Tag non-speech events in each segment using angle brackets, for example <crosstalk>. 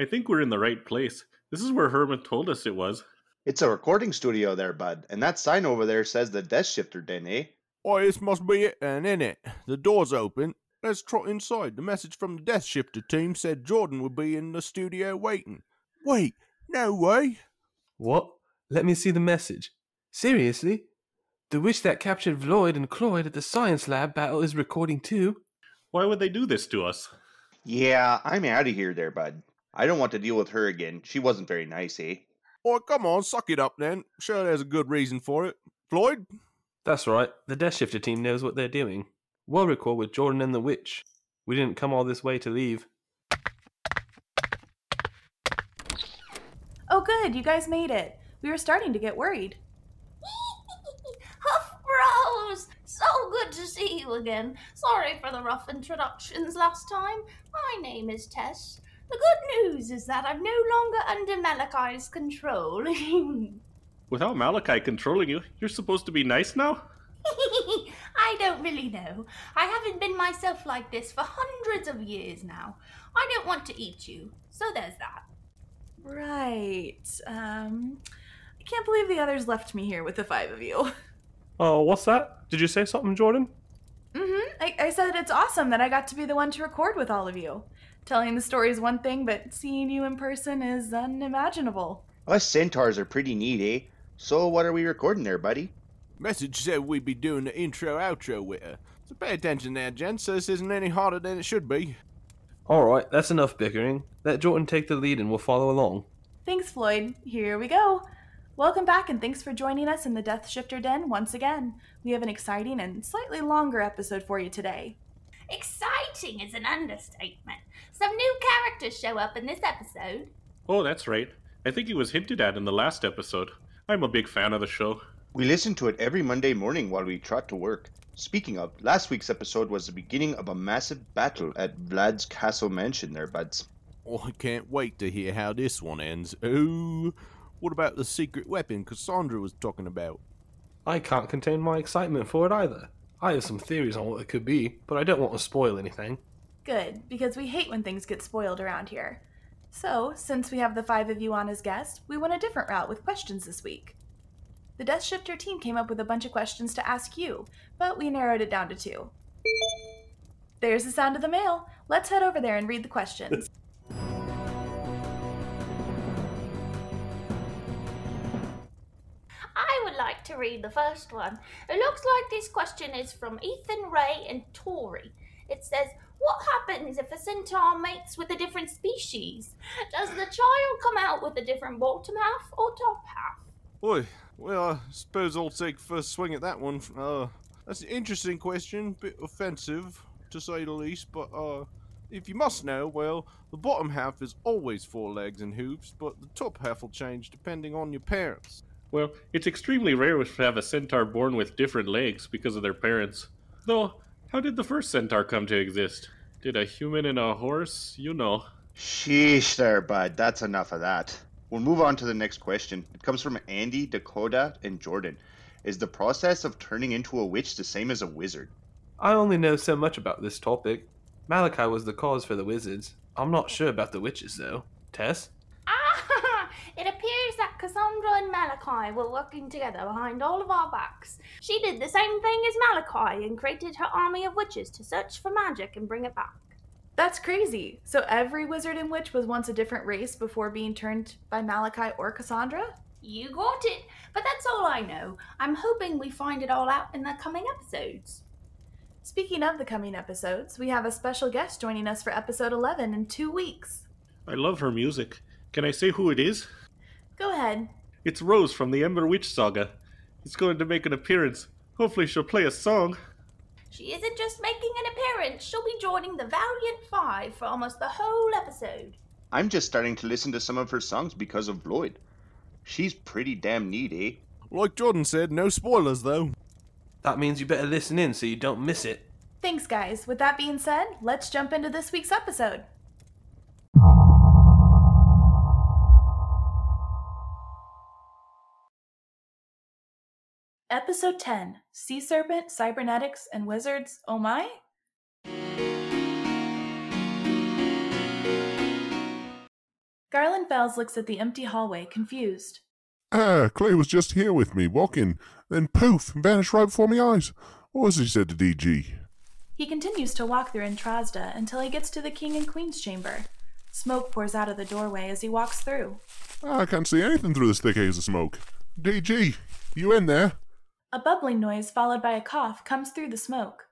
I think we're in the right place. This is where Herman told us it was. It's a recording studio there, bud, and that sign over there says the Death Shifter Den, eh? Why, this must be it and in it. The door's open. Let's trot inside. The message from the Death Shifter team said Jordan would be in the studio waiting. Wait, no way. What? Let me see the message. Seriously? The witch that captured Floyd and Cloyd at the science lab battle is recording too? Why would they do this to us? Yeah, I'm out of here there, bud. I don't want to deal with her again. She wasn't very nice, eh? Oh, come on, suck it up then. Sure, there's a good reason for it. Floyd? That's right. The Death Shifter team knows what they're doing. We'll record with Jordan and the witch. We didn't come all this way to leave. Oh, good, you guys made it. We were starting to get worried. <laughs> Huff Rose! So good to see you again. Sorry for the rough introductions last time. My name is Tess. The good news is that I'm no longer under Malachi's control. <laughs> Without Malachi controlling you, you're supposed to be nice now? <laughs> I don't really know. I haven't been myself like this for hundreds of years now. I don't want to eat you, so there's that. Right. Um, I can't believe the others left me here with the five of you. Oh, what's that? Did you say something, Jordan? Mm-hmm. I, I said it's awesome that I got to be the one to record with all of you. Telling the story is one thing, but seeing you in person is unimaginable. Us centaurs are pretty neat, eh? So what are we recording there, buddy? Message said we'd be doing the intro outro with her. So pay attention there, gents. So this isn't any harder than it should be. Alright, that's enough bickering. Let Jordan take the lead and we'll follow along. Thanks, Floyd. Here we go. Welcome back, and thanks for joining us in the Death Shifter Den once again. We have an exciting and slightly longer episode for you today. Exciting is an understatement. Some new characters show up in this episode. Oh, that's right. I think it was hinted at in the last episode. I'm a big fan of the show. We listen to it every Monday morning while we trot to work. Speaking of, last week's episode was the beginning of a massive battle at Vlad's castle mansion there, buds. Oh, I can't wait to hear how this one ends. Oh, what about the secret weapon Cassandra was talking about? I can't contain my excitement for it either. I have some theories on what it could be, but I don't want to spoil anything. Good, because we hate when things get spoiled around here. So, since we have the five of you on as guests, we went a different route with questions this week. The Death Shifter team came up with a bunch of questions to ask you, but we narrowed it down to two. There's the sound of the mail. Let's head over there and read the questions. I would like to read the first one. It looks like this question is from Ethan Ray and Tori. It says, What happens if a centaur mates with a different species? Does the child come out with a different bottom half or top half? Oi, well, I suppose I'll take first swing at that one. Uh, that's an interesting question, bit offensive to say the least. But uh, if you must know, well, the bottom half is always four legs and hooves, but the top half will change depending on your parents. Well, it's extremely rare to have a centaur born with different legs because of their parents. Though, how did the first centaur come to exist? Did a human and a horse? You know. Sheesh there, bud. That's enough of that. We'll move on to the next question. It comes from Andy, Dakota, and Jordan. Is the process of turning into a witch the same as a wizard? I only know so much about this topic. Malachi was the cause for the wizards. I'm not sure about the witches, though. Tess? It appears that Cassandra and Malachi were working together behind all of our backs. She did the same thing as Malachi and created her army of witches to search for magic and bring it back. That's crazy. So every wizard and witch was once a different race before being turned by Malachi or Cassandra? You got it, but that's all I know. I'm hoping we find it all out in the coming episodes. Speaking of the coming episodes, we have a special guest joining us for episode 11 in two weeks. I love her music. Can I say who it is? Go ahead. It's Rose from the Ember Witch Saga. It's going to make an appearance. Hopefully, she'll play a song. She isn't just making an appearance, she'll be joining the Valiant Five for almost the whole episode. I'm just starting to listen to some of her songs because of Lloyd. She's pretty damn neat, eh? Like Jordan said, no spoilers though. That means you better listen in so you don't miss it. Thanks, guys. With that being said, let's jump into this week's episode. Episode 10 Sea Serpent, Cybernetics, and Wizards. Oh my? Garland Fells looks at the empty hallway, confused. Ah, Clay was just here with me, walking, then poof, vanished right before my eyes. What was he said to DG? He continues to walk through Entrasda until he gets to the King and Queen's chamber. Smoke pours out of the doorway as he walks through. I can't see anything through this thick haze of smoke. DG, you in there? A bubbling noise followed by a cough comes through the smoke.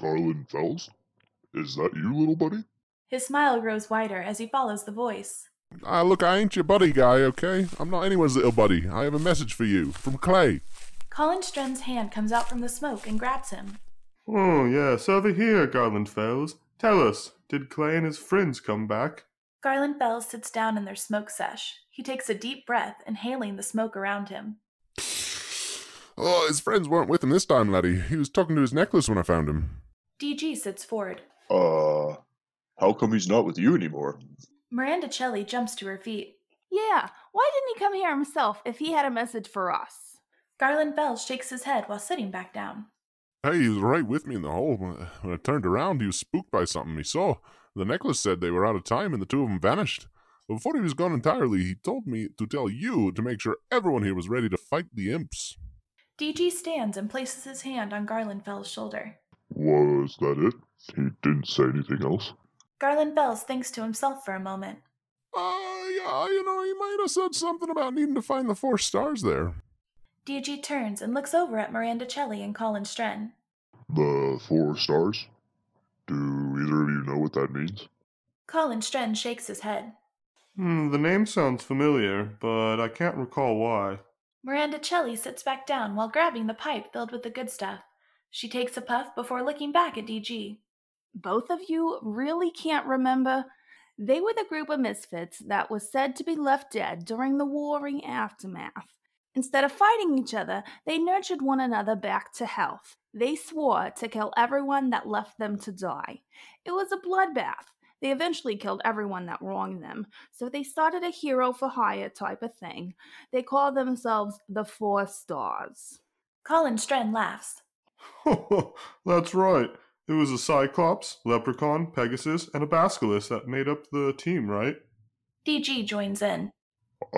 Garland Fells? Is that you, little buddy? His smile grows wider as he follows the voice. Ah, look, I ain't your buddy guy, okay? I'm not anyone's little buddy. I have a message for you from Clay. Colin Stren's hand comes out from the smoke and grabs him. Oh, yes, over here, Garland Fells. Tell us, did Clay and his friends come back? Garland Bell sits down in their smoke sesh. He takes a deep breath, inhaling the smoke around him. <sighs> Oh, his friends weren't with him this time, laddie. He was talking to his necklace when I found him. DG sits forward. Uh, how come he's not with you anymore? Miranda Celli jumps to her feet. Yeah, why didn't he come here himself if he had a message for us? Garland Bell shakes his head while sitting back down. Hey, he was right with me in the hole. When I turned around, he was spooked by something he saw. The necklace said they were out of time and the two of them vanished. But before he was gone entirely, he told me to tell you to make sure everyone here was ready to fight the imps. DG stands and places his hand on Garland Fell's shoulder. Was that it? He didn't say anything else? Garland Fells thinks to himself for a moment. Uh, yeah, you know, he might have said something about needing to find the four stars there. DG turns and looks over at Miranda Celli and Colin Stren. The four stars? Do either of you know what that means? Colin Stren shakes his head. Hmm, the name sounds familiar, but I can't recall why. Miranda Celli sits back down while grabbing the pipe filled with the good stuff. She takes a puff before looking back at DG. Both of you really can't remember? They were the group of misfits that was said to be left dead during the warring aftermath. Instead of fighting each other, they nurtured one another back to health. They swore to kill everyone that left them to die. It was a bloodbath. They eventually killed everyone that wronged them, so they started a hero for hire type of thing. They call themselves the Four Stars. Colin Stren laughs. That's right. It was a Cyclops, Leprechaun, Pegasus, and a Basilisk that made up the team, right? DG joins in.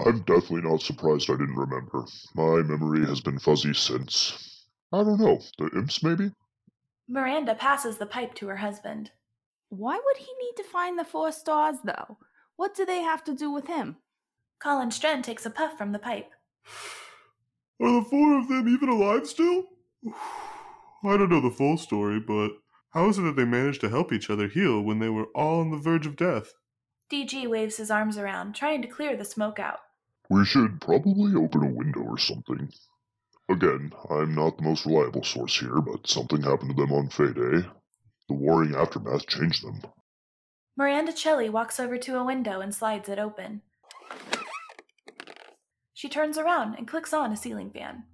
I'm definitely not surprised I didn't remember. My memory has been fuzzy since. I don't know, the imps maybe? Miranda passes the pipe to her husband. Why would he need to find the four stars, though? What do they have to do with him? Colin Stren takes a puff from the pipe. Are the four of them even alive still? I don't know the full story, but how is it that they managed to help each other heal when they were all on the verge of death? DG waves his arms around, trying to clear the smoke out. We should probably open a window or something. Again, I'm not the most reliable source here, but something happened to them on Fayday. The warring aftermath changed them. Miranda Celli walks over to a window and slides it open. She turns around and clicks on a ceiling fan.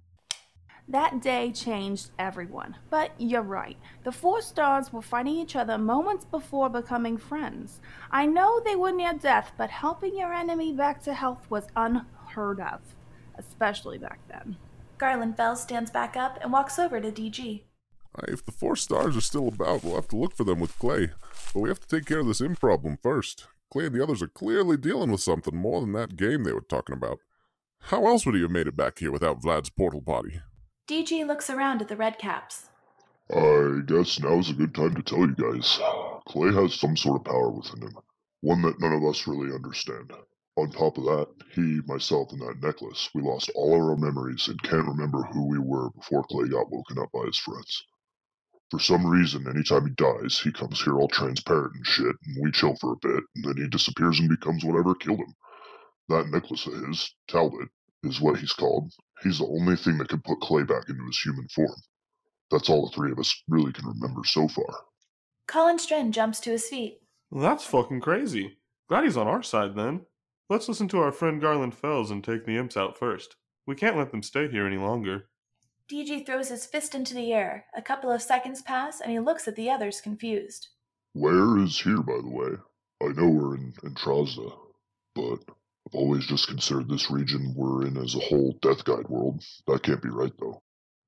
That day changed everyone. But you're right. The four stars were fighting each other moments before becoming friends. I know they were near death, but helping your enemy back to health was unheard of, especially back then. Garland Fells stands back up and walks over to DG. Uh, if the four stars are still about, we'll have to look for them with Clay. But we have to take care of this imp problem first. Clay and the others are clearly dealing with something more than that game they were talking about. How else would he have made it back here without Vlad's portal potty? DG looks around at the redcaps. I guess now's a good time to tell you guys. Clay has some sort of power within him, one that none of us really understand. On top of that, he, myself, and that necklace, we lost all our memories and can't remember who we were before Clay got woken up by his friends. For some reason, anytime he dies, he comes here all transparent and shit, and we chill for a bit, and then he disappears and becomes whatever killed him. That necklace of his, Talbot, is what he's called. He's the only thing that can put Clay back into his human form. That's all the three of us really can remember so far. Colin Stren jumps to his feet. Well, that's fucking crazy. Glad he's on our side then. Let's listen to our friend Garland Fells and take the imps out first. We can't let them stay here any longer. DG throws his fist into the air. A couple of seconds pass, and he looks at the others confused. Where is here, by the way? I know we're in Entrasda, but I've always just considered this region we're in as a whole Death Guide world. That can't be right, though.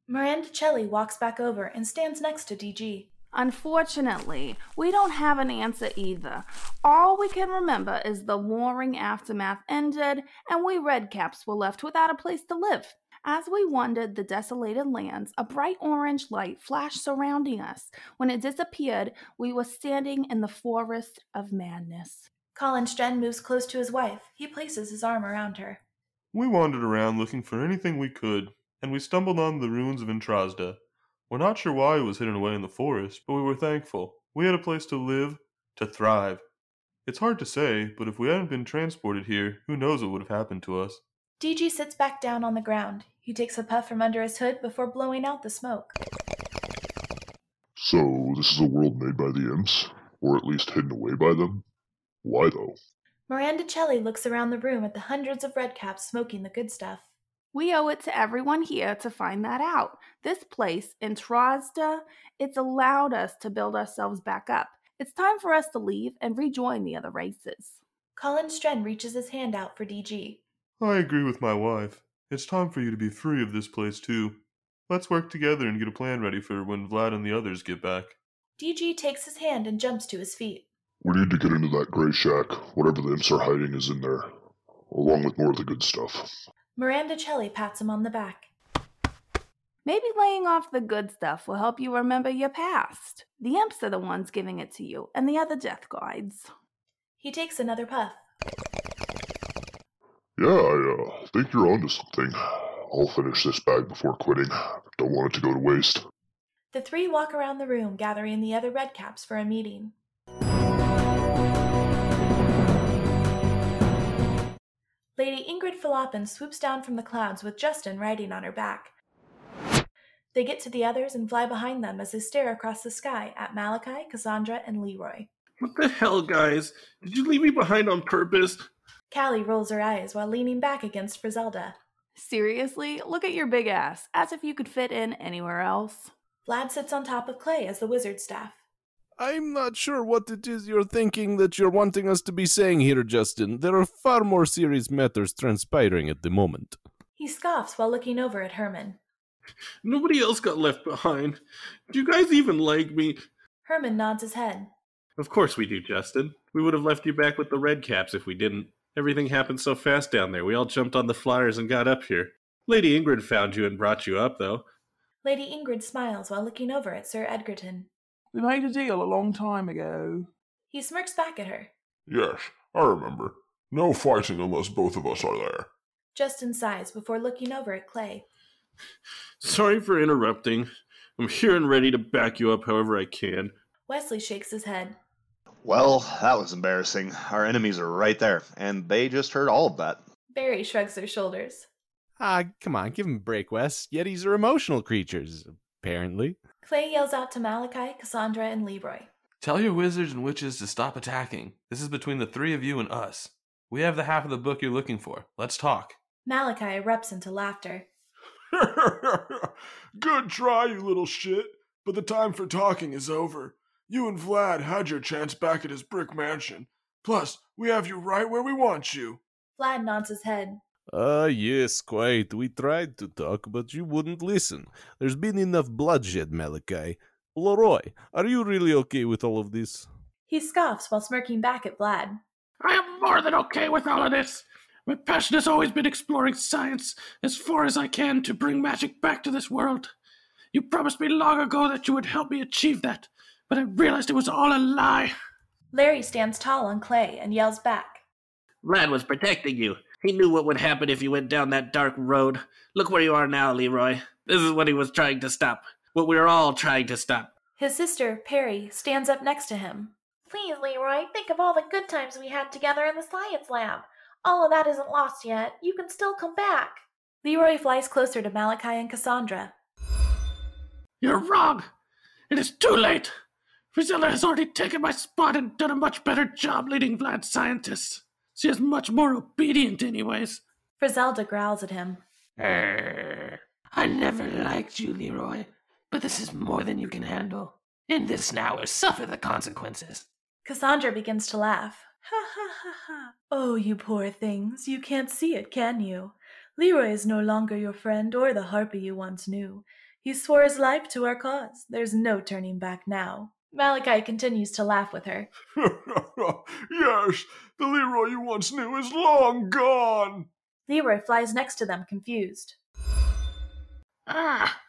Miranda Celli walks back over and stands next to DG. Unfortunately, we don't have an answer either. All we can remember is the warring aftermath ended and we redcaps were left without a place to live. As we wandered the desolated lands, a bright orange light flashed surrounding us. When it disappeared, we were standing in the forest of madness. Colin Stren moves close to his wife. He places his arm around her. We wandered around looking for anything we could, and we stumbled on the ruins of Entrasda. We're not sure why it was hidden away in the forest, but we were thankful. We had a place to live, to thrive. It's hard to say, but if we hadn't been transported here, who knows what would have happened to us. DG sits back down on the ground. He takes a puff from under his hood before blowing out the smoke. So, this is a world made by the imps? Or at least hidden away by them? Why though? Miranda Celli looks around the room at the hundreds of redcaps smoking the good stuff. We owe it to everyone here to find that out. This place, Entrasda, it's allowed us to build ourselves back up. It's time for us to leave and rejoin the other races. Colin Stren reaches his hand out for DG. I agree with my wife. It's time for you to be free of this place too. Let's work together and get a plan ready for when Vlad and the others get back. DG takes his hand and jumps to his feet. We need to get into that gray shack. Whatever the imps are hiding is in there, along with more of the good stuff. Miranda Celli pats him on the back. Maybe laying off the good stuff will help you remember your past. The imps are the ones giving it to you, and the other death guides. He takes another puff. Yeah, I uh, think you're onto something. I'll finish this bag before quitting. Don't want it to go to waste. The three walk around the room, gathering the other redcaps for a meeting. Lady Ingrid Philopin swoops down from the clouds with Justin riding on her back. They get to the others and fly behind them as they stare across the sky at Malachi, Cassandra, and Leroy. What the hell, guys? Did you leave me behind on purpose? Callie rolls her eyes while leaning back against Frizelda. Seriously, look at your big ass, as if you could fit in anywhere else. Vlad sits on top of Clay as the wizard staff. I'm not sure what it is you're thinking that you're wanting us to be saying here, Justin. There are far more serious matters transpiring at the moment. He scoffs while looking over at Herman. Nobody else got left behind. Do you guys even like me? Herman nods his head. Of course we do, Justin. We would have left you back with the red caps if we didn't. Everything happened so fast down there. We all jumped on the flyers and got up here. Lady Ingrid found you and brought you up, though. Lady Ingrid smiles while looking over at Sir Edgerton. We made a deal a long time ago. He smirks back at her. Yes, I remember. No fighting unless both of us are there. Justin sighs before looking over at Clay. Sorry for interrupting. I'm here and ready to back you up however I can. Wesley shakes his head. Well, that was embarrassing. Our enemies are right there, and they just heard all of that. Barry shrugs their shoulders. Ah, come on, give him a break, Wes. Yetis are emotional creatures, apparently. Clay yells out to Malachi, Cassandra, and Leroy. Tell your wizards and witches to stop attacking. This is between the three of you and us. We have the half of the book you're looking for. Let's talk. Malachi erupts into laughter. <laughs> Good try, you little shit. But the time for talking is over. You and Vlad had your chance back at his brick mansion. Plus, we have you right where we want you. Vlad nods his head. Ah, uh, yes, quite. We tried to talk, but you wouldn't listen. There's been enough bloodshed, Malachi. Leroy, are you really okay with all of this? He scoffs while smirking back at Vlad. I am more than okay with all of this. My passion has always been exploring science as far as I can to bring magic back to this world. You promised me long ago that you would help me achieve that, but I realized it was all a lie. Larry stands tall on Clay and yells back. Vlad was protecting you. He knew what would happen if you went down that dark road. Look where you are now, Leroy. This is what he was trying to stop. What we are all trying to stop. His sister, Perry, stands up next to him. Please, Leroy, think of all the good times we had together in the science lab. All of that isn't lost yet. You can still come back. Leroy flies closer to Malachi and Cassandra. You're wrong. It is too late. Frizelda has already taken my spot and done a much better job leading Vlad's scientists. She is much more obedient, anyways. Frizelda growls at him. I never liked you, Leroy, but this is more than you can handle. In this now or suffer the consequences. Cassandra begins to laugh. Ha ha ha ha. Oh, you poor things, you can't see it, can you? Leroy is no longer your friend or the Harpy you once knew. He swore his life to our cause. There's no turning back now. Malachi continues to laugh with her. <laughs> yes, the Leroy you once knew is long gone. Leroy flies next to them, confused. Ah,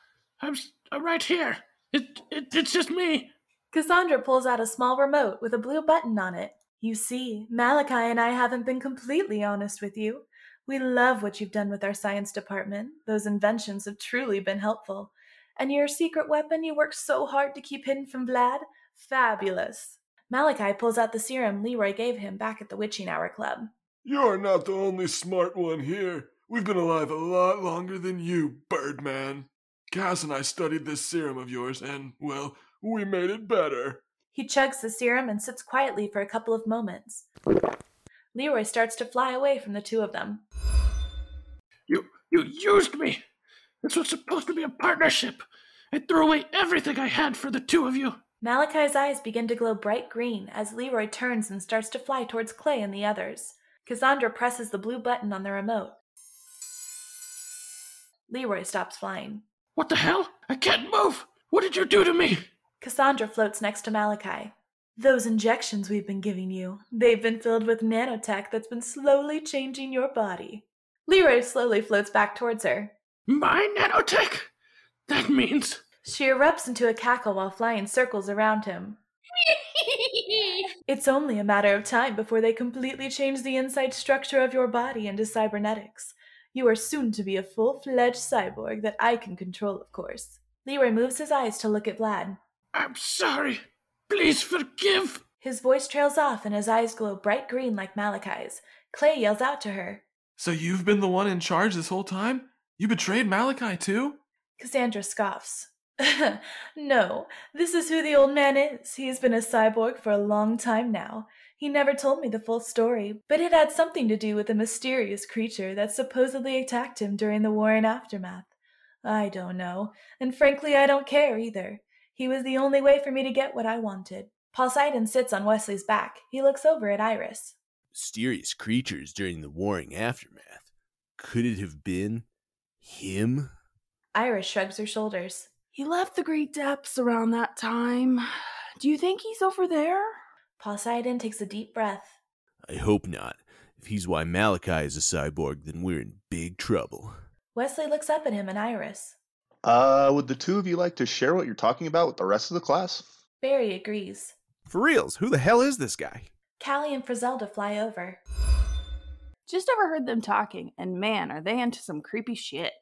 I'm, s- I'm right here. It, it, it's just me. Cassandra pulls out a small remote with a blue button on it. You see, Malachi and I haven't been completely honest with you. We love what you've done with our science department. Those inventions have truly been helpful. And your secret weapon you worked so hard to keep hidden from Vlad? Fabulous. Malachi pulls out the serum Leroy gave him back at the Witching Hour Club. You're not the only smart one here. We've been alive a lot longer than you, Birdman. Cass and I studied this serum of yours, and, well, we made it better. He chugs the serum and sits quietly for a couple of moments. Leroy starts to fly away from the two of them. You, you used me. This was supposed to be a partnership. I threw away everything I had for the two of you. Malachi's eyes begin to glow bright green as Leroy turns and starts to fly towards Clay and the others. Cassandra presses the blue button on the remote. Leroy stops flying. What the hell? I can't move. What did you do to me? Cassandra floats next to Malachi. Those injections we've been giving you, they've been filled with nanotech that's been slowly changing your body. Leroy slowly floats back towards her. My nanotech? That means. She erupts into a cackle while flying circles around him. <laughs> It's only a matter of time before they completely change the inside structure of your body into cybernetics. You are soon to be a full fledged cyborg that I can control, of course. Leroy moves his eyes to look at Vlad. I'm sorry. Please forgive. His voice trails off and his eyes glow bright green like Malachi's. Clay yells out to her. So you've been the one in charge this whole time? You betrayed Malachi too? Cassandra scoffs. <laughs> no, this is who the old man is. He's been a cyborg for a long time now. He never told me the full story, but it had something to do with a mysterious creature that supposedly attacked him during the war and aftermath. I don't know, and frankly, I don't care either. He was the only way for me to get what I wanted. Poseidon sits on Wesley's back. He looks over at Iris. Mysterious creatures during the warring aftermath. Could it have been him? Iris shrugs her shoulders. He left the Great Depths around that time. Do you think he's over there? Poseidon takes a deep breath. I hope not. If he's why Malachi is a cyborg, then we're in big trouble. Wesley looks up at him and Iris. Uh, would the two of you like to share what you're talking about with the rest of the class? Barry agrees. For reals, who the hell is this guy? Callie and Frizelda fly over. Just overheard them talking, and man, are they into some creepy shit.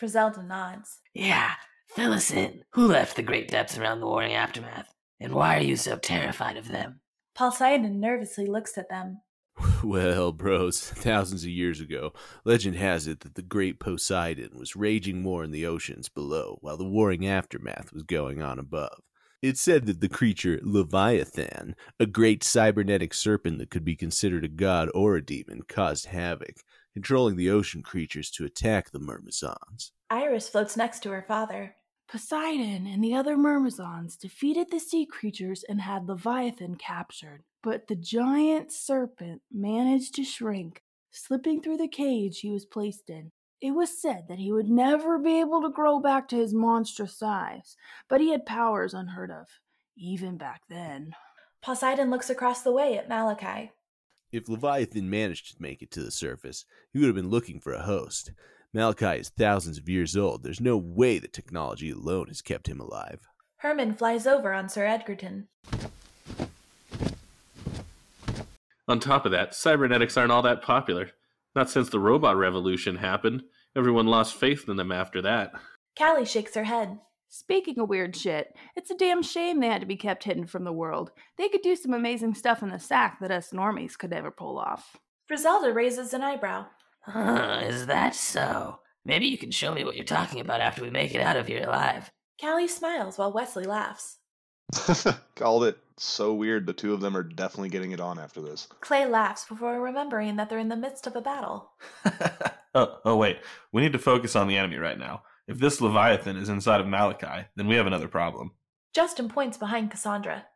Frizelda nods. Yeah, fill us in. Who left the great depths around the warring aftermath? And why are you so terrified of them? Poseidon nervously looks at them. <laughs> Well, bros, thousands of years ago, legend has it that the great Poseidon was raging war in the oceans below while the warring aftermath was going on above. It's said that the creature Leviathan, a great cybernetic serpent that could be considered a god or a demon, caused havoc, controlling the ocean creatures to attack the Myrmizons. Iris floats next to her father. Poseidon and the other Myrmizons defeated the sea creatures and had Leviathan captured. But the giant serpent managed to shrink, slipping through the cage he was placed in. It was said that he would never be able to grow back to his monstrous size, but he had powers unheard of, even back then. Poseidon looks across the way at Malachi. If Leviathan managed to make it to the surface, he would have been looking for a host. Malachi is thousands of years old. There's no way that technology alone has kept him alive. Herman flies over on Sir Edgerton. On top of that, cybernetics aren't all that popular. Not since the robot revolution happened. Everyone lost faith in them after that. Callie shakes her head. Speaking of weird shit, it's a damn shame they had to be kept hidden from the world. They could do some amazing stuff in the sack that us normies could never pull off. Griselda raises an eyebrow. Huh, <laughs> is that so? Maybe you can show me what you're talking about after we make it out of here alive. Callie smiles while Wesley laughs. Called it so weird. The two of them are definitely getting it on after this. Clay laughs before remembering that they're in the midst of a battle. <laughs> Oh, oh, wait. We need to focus on the enemy right now. If this Leviathan is inside of Malachi, then we have another problem. Justin points behind Cassandra.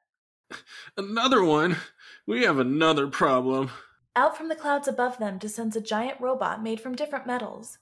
<laughs> Another one? We have another problem. Out from the clouds above them descends a giant robot made from different metals.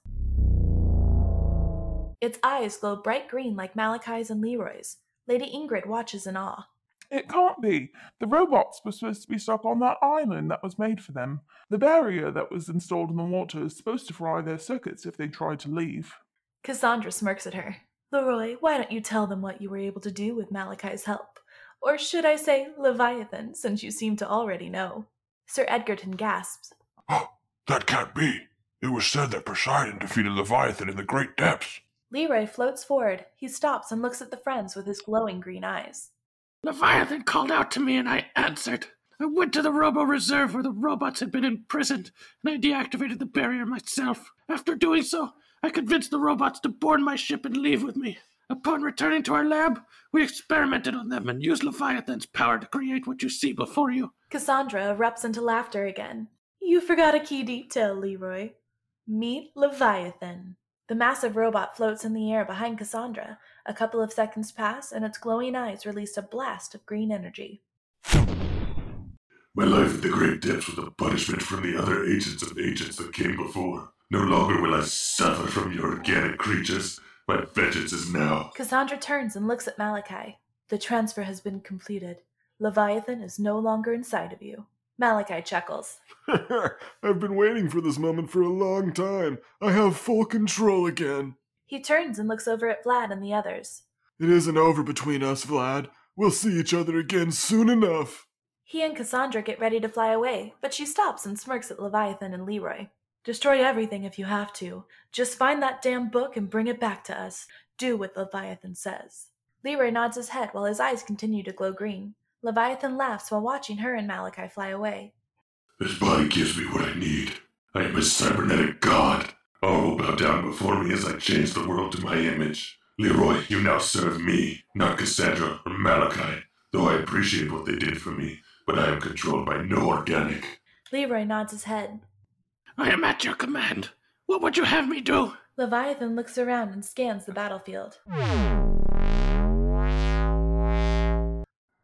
Its eyes glow bright green like Malachi's and Leroy's. Lady Ingrid watches in awe. It can't be. The robots were supposed to be stuck on that island that was made for them. The barrier that was installed in the water is supposed to fry their circuits if they try to leave. Cassandra smirks at her. Leroy, why don't you tell them what you were able to do with Malachi's help? Or should I say Leviathan, since you seem to already know? Sir Edgerton gasps. Oh, that can't be. It was said that Poseidon defeated Leviathan in the great depths. Leroy floats forward. He stops and looks at the friends with his glowing green eyes. Leviathan called out to me and I answered. I went to the Robo Reserve where the robots had been imprisoned, and I deactivated the barrier myself. After doing so, I convinced the robots to board my ship and leave with me. Upon returning to our lab, we experimented on them and used Leviathan's power to create what you see before you. Cassandra erupts into laughter again. You forgot a key detail, Leroy. Meet Leviathan. The massive robot floats in the air behind Cassandra. A couple of seconds pass, and its glowing eyes release a blast of green energy. My life in the great depths was a punishment from the other ancients of ancients that came before. No longer will I suffer from your organic creatures. My vengeance is now. Cassandra turns and looks at Malachi. The transfer has been completed. Leviathan is no longer inside of you. Malachi chuckles. <laughs> I've been waiting for this moment for a long time. I have full control again. He turns and looks over at Vlad and the others. It isn't over between us, Vlad. We'll see each other again soon enough. He and Cassandra get ready to fly away, but she stops and smirks at Leviathan and Leroy. Destroy everything if you have to. Just find that damn book and bring it back to us. Do what Leviathan says. Leroy nods his head while his eyes continue to glow green. Leviathan laughs while watching her and Malachi fly away. This body gives me what I need. I am a cybernetic god. All will bow down before me as I change the world to my image. Leroy, you now serve me, not Cassandra or Malachi, though I appreciate what they did for me, but I am controlled by no organic. Leroy nods his head. I am at your command. What would you have me do? Leviathan looks around and scans the battlefield.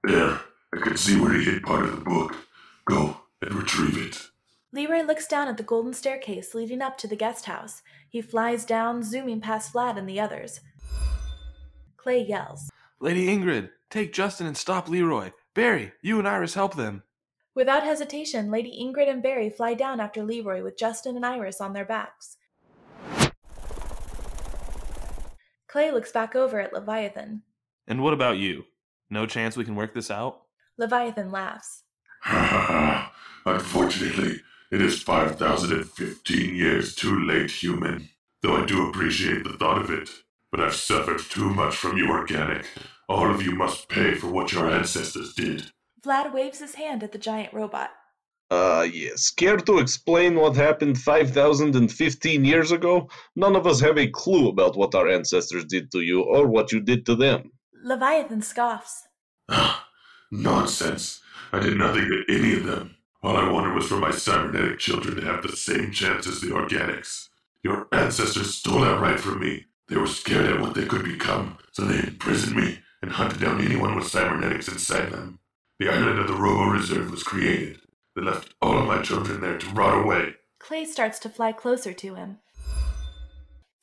There, I can see where he hid part of the book. Go and retrieve it. Leroy looks down at the golden staircase leading up to the guest house. He flies down, zooming past Vlad and the others. Clay yells. Lady Ingrid, take Justin and stop Leroy. Barry, you and Iris help them. Without hesitation, Lady Ingrid and Barry fly down after Leroy with Justin and Iris on their backs. Clay looks back over at Leviathan. And what about you? No chance we can work this out? Leviathan laughs. <sighs> Unfortunately, it is 5,015 years too late, human. Though I do appreciate the thought of it. But I've suffered too much from you, organic. All of you must pay for what your ancestors did. Vlad waves his hand at the giant robot. Uh, yes. Care to explain what happened 5,015 years ago? None of us have a clue about what our ancestors did to you or what you did to them. Leviathan scoffs. <sighs> <sighs> Nonsense. I did nothing to any of them. All I wanted was for my cybernetic children to have the same chance as the organics. Your ancestors stole that right from me. They were scared at what they could become, so they imprisoned me and hunted down anyone with cybernetics inside them. The island of the Robo Reserve was created. They left all of my children there to rot away. Clay starts to fly closer to him.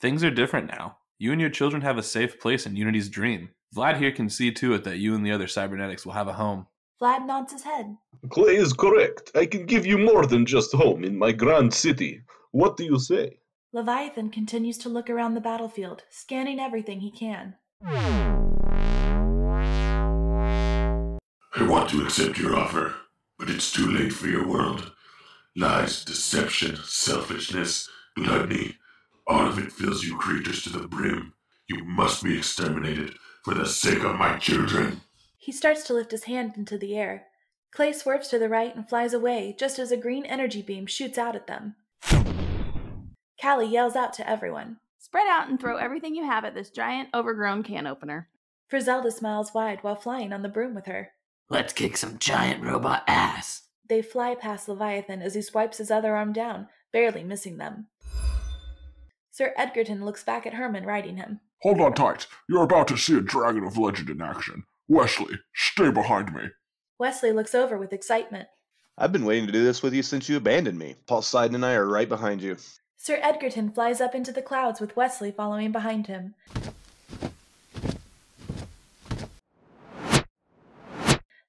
Things are different now. You and your children have a safe place in Unity's dream. Vlad here can see to it that you and the other cybernetics will have a home. Vlad nods his head. Clay is correct. I can give you more than just home in my grand city. What do you say? Leviathan continues to look around the battlefield, scanning everything he can. I want to accept your offer, but it's too late for your world. Lies, deception, selfishness, gluttony, all of it fills you creatures to the brim. You must be exterminated for the sake of my children. He starts to lift his hand into the air. Clay swerves to the right and flies away just as a green energy beam shoots out at them. Callie yells out to everyone. Spread out and throw everything you have at this giant, overgrown can opener. Frizelda smiles wide while flying on the broom with her. Let's kick some giant robot ass. They fly past Leviathan as he swipes his other arm down, barely missing them. Sir Edgerton looks back at Herman riding him. Hold on tight. You're about to see a dragon of legend in action. Wesley, stay behind me. Wesley looks over with excitement. I've been waiting to do this with you since you abandoned me. Poseidon and I are right behind you. Sir Edgerton flies up into the clouds with Wesley following behind him.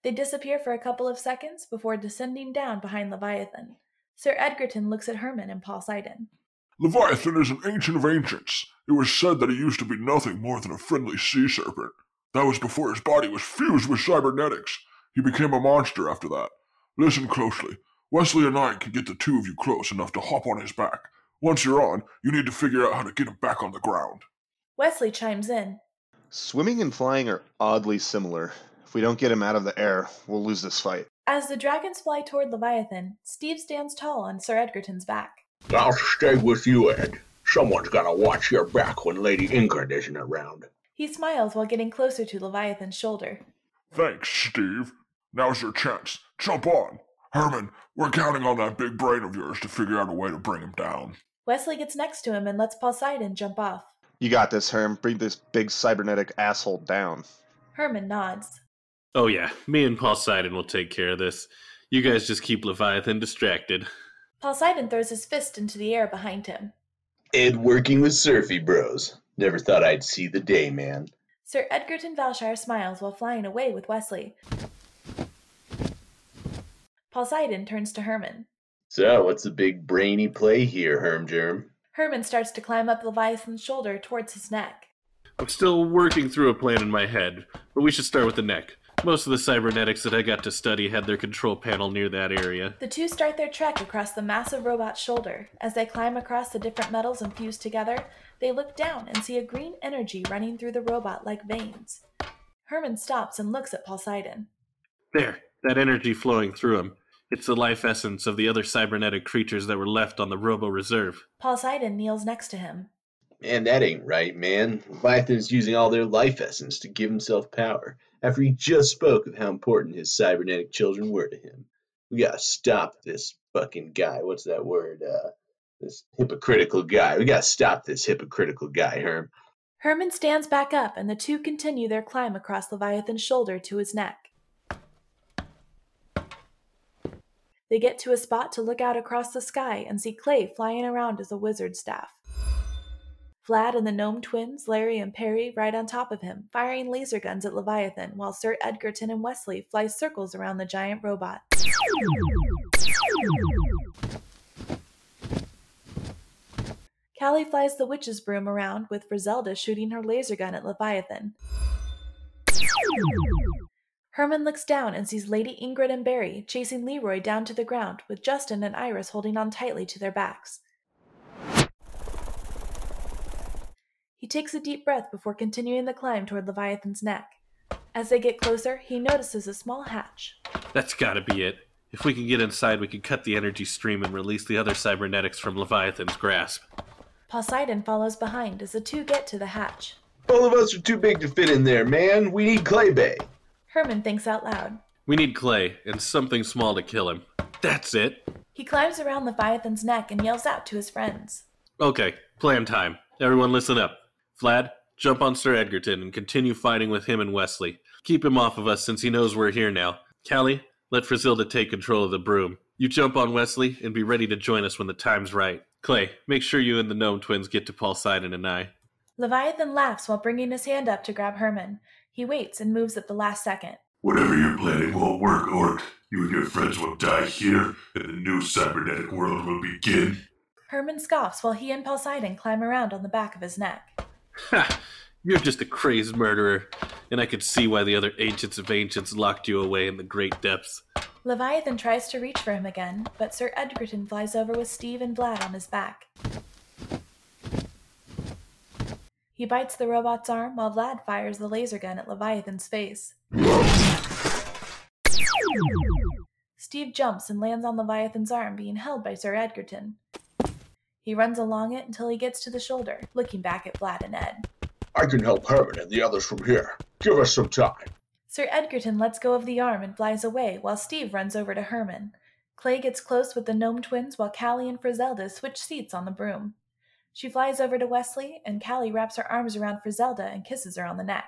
They disappear for a couple of seconds before descending down behind Leviathan. Sir Edgerton looks at Herman and Poseidon. Leviathan is an ancient of ancients. It was said that he used to be nothing more than a friendly sea serpent. That was before his body was fused with cybernetics. He became a monster after that. Listen closely. Wesley and I can get the two of you close enough to hop on his back. Once you're on, you need to figure out how to get him back on the ground. Wesley chimes in. Swimming and flying are oddly similar. If we don't get him out of the air, we'll lose this fight. As the dragons fly toward Leviathan, Steve stands tall on Sir Edgerton's back. I'll stay with you, Ed. Someone's gotta watch your back when Lady Ingrid isn't around. He smiles while getting closer to Leviathan's shoulder. Thanks, Steve. Now's your chance. Jump on. Herman, we're counting on that big brain of yours to figure out a way to bring him down. Wesley gets next to him and lets Poseidon jump off. You got this, Herm. Bring this big cybernetic asshole down. Herman nods. Oh, yeah. Me and Poseidon will take care of this. You guys just keep Leviathan distracted. Poseidon throws his fist into the air behind him. Ed working with Surfy Bros. Never thought I'd see the day, man. Sir Edgerton Valshire smiles while flying away with Wesley. Poseidon turns to Herman. So, what's the big brainy play here, Herm Germ? Herman starts to climb up Leviathan's shoulder towards his neck. I'm still working through a plan in my head, but we should start with the neck. Most of the cybernetics that I got to study had their control panel near that area. The two start their trek across the massive robot's shoulder. As they climb across the different metals and fuse together, they look down and see a green energy running through the robot like veins. Herman stops and looks at Poseidon. There, that energy flowing through him. It's the life essence of the other cybernetic creatures that were left on the Robo Reserve. Poseidon kneels next to him. Man, that ain't right, man. Leviathan's using all their life essence to give himself power after he just spoke of how important his cybernetic children were to him. We gotta stop this fucking guy. What's that word? Uh, this hypocritical guy. We gotta stop this hypocritical guy, Herm. Herman stands back up, and the two continue their climb across Leviathan's shoulder to his neck. They get to a spot to look out across the sky and see Clay flying around as a wizard staff. Vlad and the gnome twins, Larry and Perry, ride on top of him, firing laser guns at Leviathan, while Sir Edgerton and Wesley fly circles around the giant robot. Callie flies the witch's broom around with Frizelda shooting her laser gun at Leviathan. Herman looks down and sees Lady Ingrid and Barry chasing Leroy down to the ground with Justin and Iris holding on tightly to their backs. He takes a deep breath before continuing the climb toward Leviathan's neck. As they get closer, he notices a small hatch. That's gotta be it. If we can get inside, we can cut the energy stream and release the other cybernetics from Leviathan's grasp. Poseidon follows behind as the two get to the hatch. All of us are too big to fit in there, man. We need Clay Bay. Herman thinks out loud. We need clay and something small to kill him. That's it. He climbs around Leviathan's neck and yells out to his friends. Okay, plan time. Everyone listen up. Vlad, jump on Sir Edgerton and continue fighting with him and Wesley. Keep him off of us since he knows we're here now. Callie, let Frizelda take control of the broom. You jump on Wesley and be ready to join us when the time's right. Clay, make sure you and the gnome twins get to Poseidon and I. Leviathan laughs while bringing his hand up to grab Herman. He waits and moves at the last second. Whatever you're planning won't work, Orc. You and your friends will die here, and the new cybernetic world will begin. Herman scoffs while he and Poseidon climb around on the back of his neck. Ha! You're just a crazed murderer, and I could see why the other ancients of ancients locked you away in the great depths. Leviathan tries to reach for him again, but Sir Edgerton flies over with Steve and Vlad on his back. He bites the robot's arm while Vlad fires the laser gun at Leviathan's face. Steve jumps and lands on Leviathan's arm, being held by Sir Edgerton. He runs along it until he gets to the shoulder, looking back at Vlad and Ed. I can help Herman and the others from here. Give us some time. Sir Edgerton lets go of the arm and flies away while Steve runs over to Herman. Clay gets close with the gnome twins while Callie and Frizelda switch seats on the broom. She flies over to Wesley, and Callie wraps her arms around Frizelda and kisses her on the neck.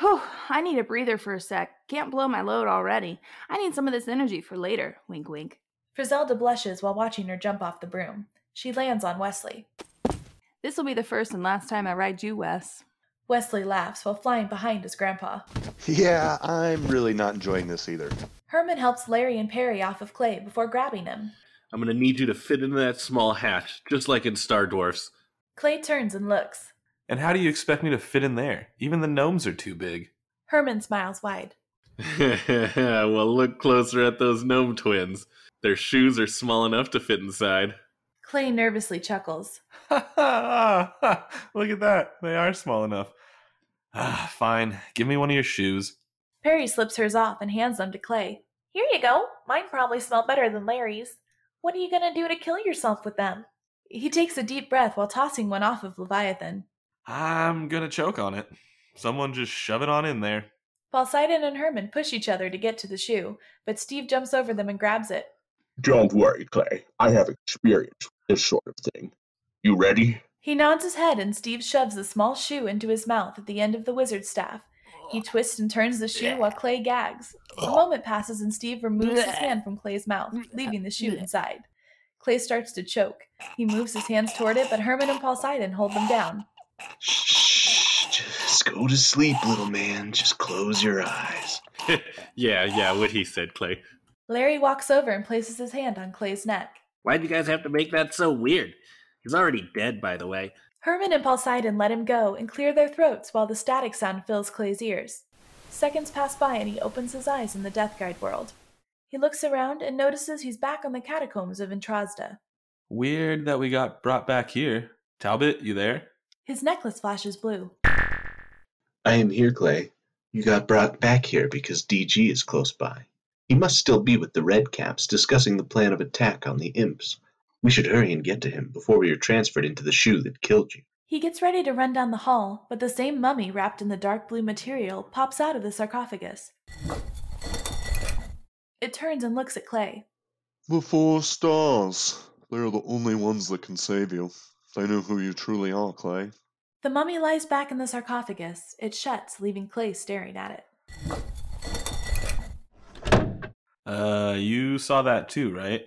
Whew, I need a breather for a sec. Can't blow my load already. I need some of this energy for later. Wink, wink. Frizelda blushes while watching her jump off the broom. She lands on Wesley. This will be the first and last time I ride you, Wes. Wesley laughs while flying behind his grandpa. Yeah, I'm really not enjoying this either. Herman helps Larry and Perry off of Clay before grabbing him. I'm gonna need you to fit into that small hatch, just like in Star Dwarfs. Clay turns and looks. And how do you expect me to fit in there? Even the gnomes are too big. Herman smiles wide. <laughs> well, look closer at those gnome twins. Their shoes are small enough to fit inside. Clay nervously chuckles. <laughs> look at that. They are small enough. Ah, fine. Give me one of your shoes. Perry slips hers off and hands them to Clay. Here you go. Mine probably smell better than Larry's. What are you going to do to kill yourself with them? He takes a deep breath while tossing one off of Leviathan. I'm gonna choke on it. Someone just shove it on in there. Poseidon and Herman push each other to get to the shoe, but Steve jumps over them and grabs it. Don't worry, Clay. I have experience with this sort of thing. You ready? He nods his head and Steve shoves a small shoe into his mouth at the end of the wizard's staff. He twists and turns the shoe while Clay gags. A moment passes and Steve removes his hand from Clay's mouth, leaving the shoe inside. Clay starts to choke. He moves his hands toward it, but Herman and Poseidon hold them down. Shh, just go to sleep, little man. Just close your eyes. <laughs> yeah, yeah, what he said, Clay. Larry walks over and places his hand on Clay's neck. Why'd you guys have to make that so weird? He's already dead, by the way. Herman and Poseidon let him go and clear their throats while the static sound fills Clay's ears. Seconds pass by and he opens his eyes in the Death Guide world. He looks around and notices he's back on the catacombs of Entrasda. Weird that we got brought back here. Talbot, you there? His necklace flashes blue. I am here, Clay. You got brought back here because DG is close by. He must still be with the Red Caps discussing the plan of attack on the imps. We should hurry and get to him before we are transferred into the shoe that killed you. He gets ready to run down the hall, but the same mummy wrapped in the dark blue material pops out of the sarcophagus. It turns and looks at Clay. The four stars. They're the only ones that can save you. They know who you truly are, Clay. The mummy lies back in the sarcophagus. It shuts, leaving Clay staring at it. Uh, you saw that too, right?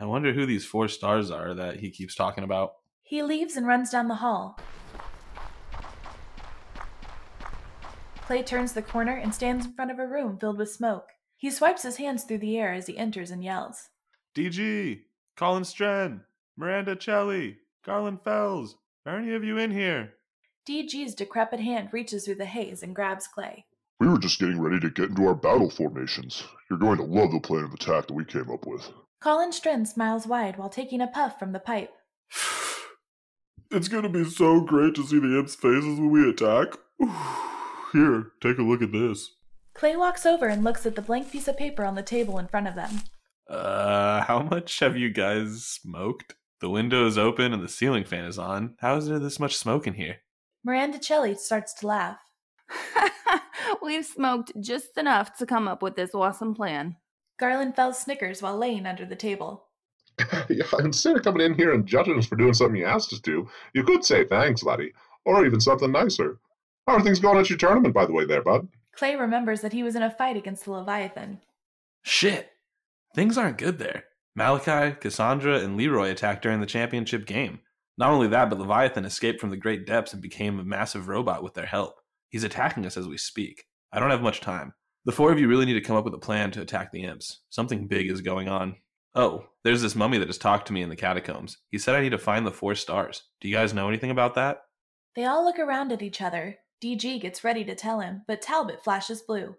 I wonder who these four stars are that he keeps talking about. He leaves and runs down the hall. Clay turns the corner and stands in front of a room filled with smoke. He swipes his hands through the air as he enters and yells. DG, Colin Stren, Miranda Celli, Garland Fells, are any of you in here? DG's decrepit hand reaches through the haze and grabs Clay. We were just getting ready to get into our battle formations. You're going to love the plan of attack that we came up with. Colin Stren smiles wide while taking a puff from the pipe. <sighs> It's gonna be so great to see the imps' faces when we attack. <sighs> Here, take a look at this. Clay walks over and looks at the blank piece of paper on the table in front of them. Uh, how much have you guys smoked? The window is open and the ceiling fan is on. How is there this much smoke in here? Miranda Celli starts to laugh. <laughs> <laughs> We've smoked just enough to come up with this awesome plan. Garland fell snickers while laying under the table. <laughs> yeah, instead of coming in here and judging us for doing something you asked us to, you could say thanks, laddie. Or even something nicer. How are things going at your tournament, by the way, there, bud? Clay remembers that he was in a fight against the Leviathan. Shit. Things aren't good there. Malachi, Cassandra, and Leroy attacked during the championship game. Not only that, but Leviathan escaped from the great depths and became a massive robot with their help. He's attacking us as we speak. I don't have much time. The four of you really need to come up with a plan to attack the imps. Something big is going on. Oh, there's this mummy that has talked to me in the catacombs. He said I need to find the four stars. Do you guys know anything about that? They all look around at each other. DG gets ready to tell him, but Talbot flashes blue.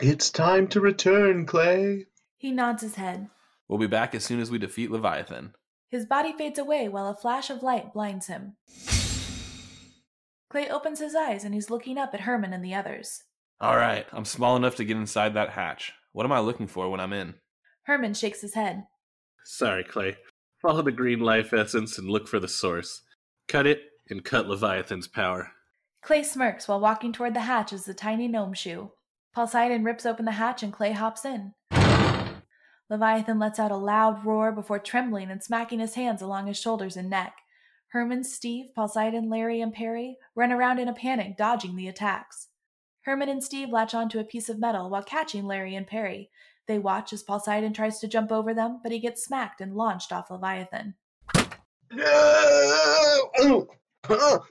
It's time to return, Clay. He nods his head. We'll be back as soon as we defeat Leviathan. His body fades away while a flash of light blinds him. Clay opens his eyes and he's looking up at Herman and the others. All right, I'm small enough to get inside that hatch. What am I looking for when I'm in? Herman shakes his head. Sorry, Clay. Follow the green life essence and look for the source. Cut it and cut Leviathan's power. Clay smirks while walking toward the hatch as the tiny gnome shoe. Poseidon rips open the hatch and Clay hops in. Leviathan lets out a loud roar before trembling and smacking his hands along his shoulders and neck. Herman, Steve, Poseidon, Larry, and Perry run around in a panic, dodging the attacks. Herman and Steve latch onto a piece of metal while catching Larry and Perry, They watch as Poseidon tries to jump over them, but he gets smacked and launched off Leviathan. No! <coughs> Oh,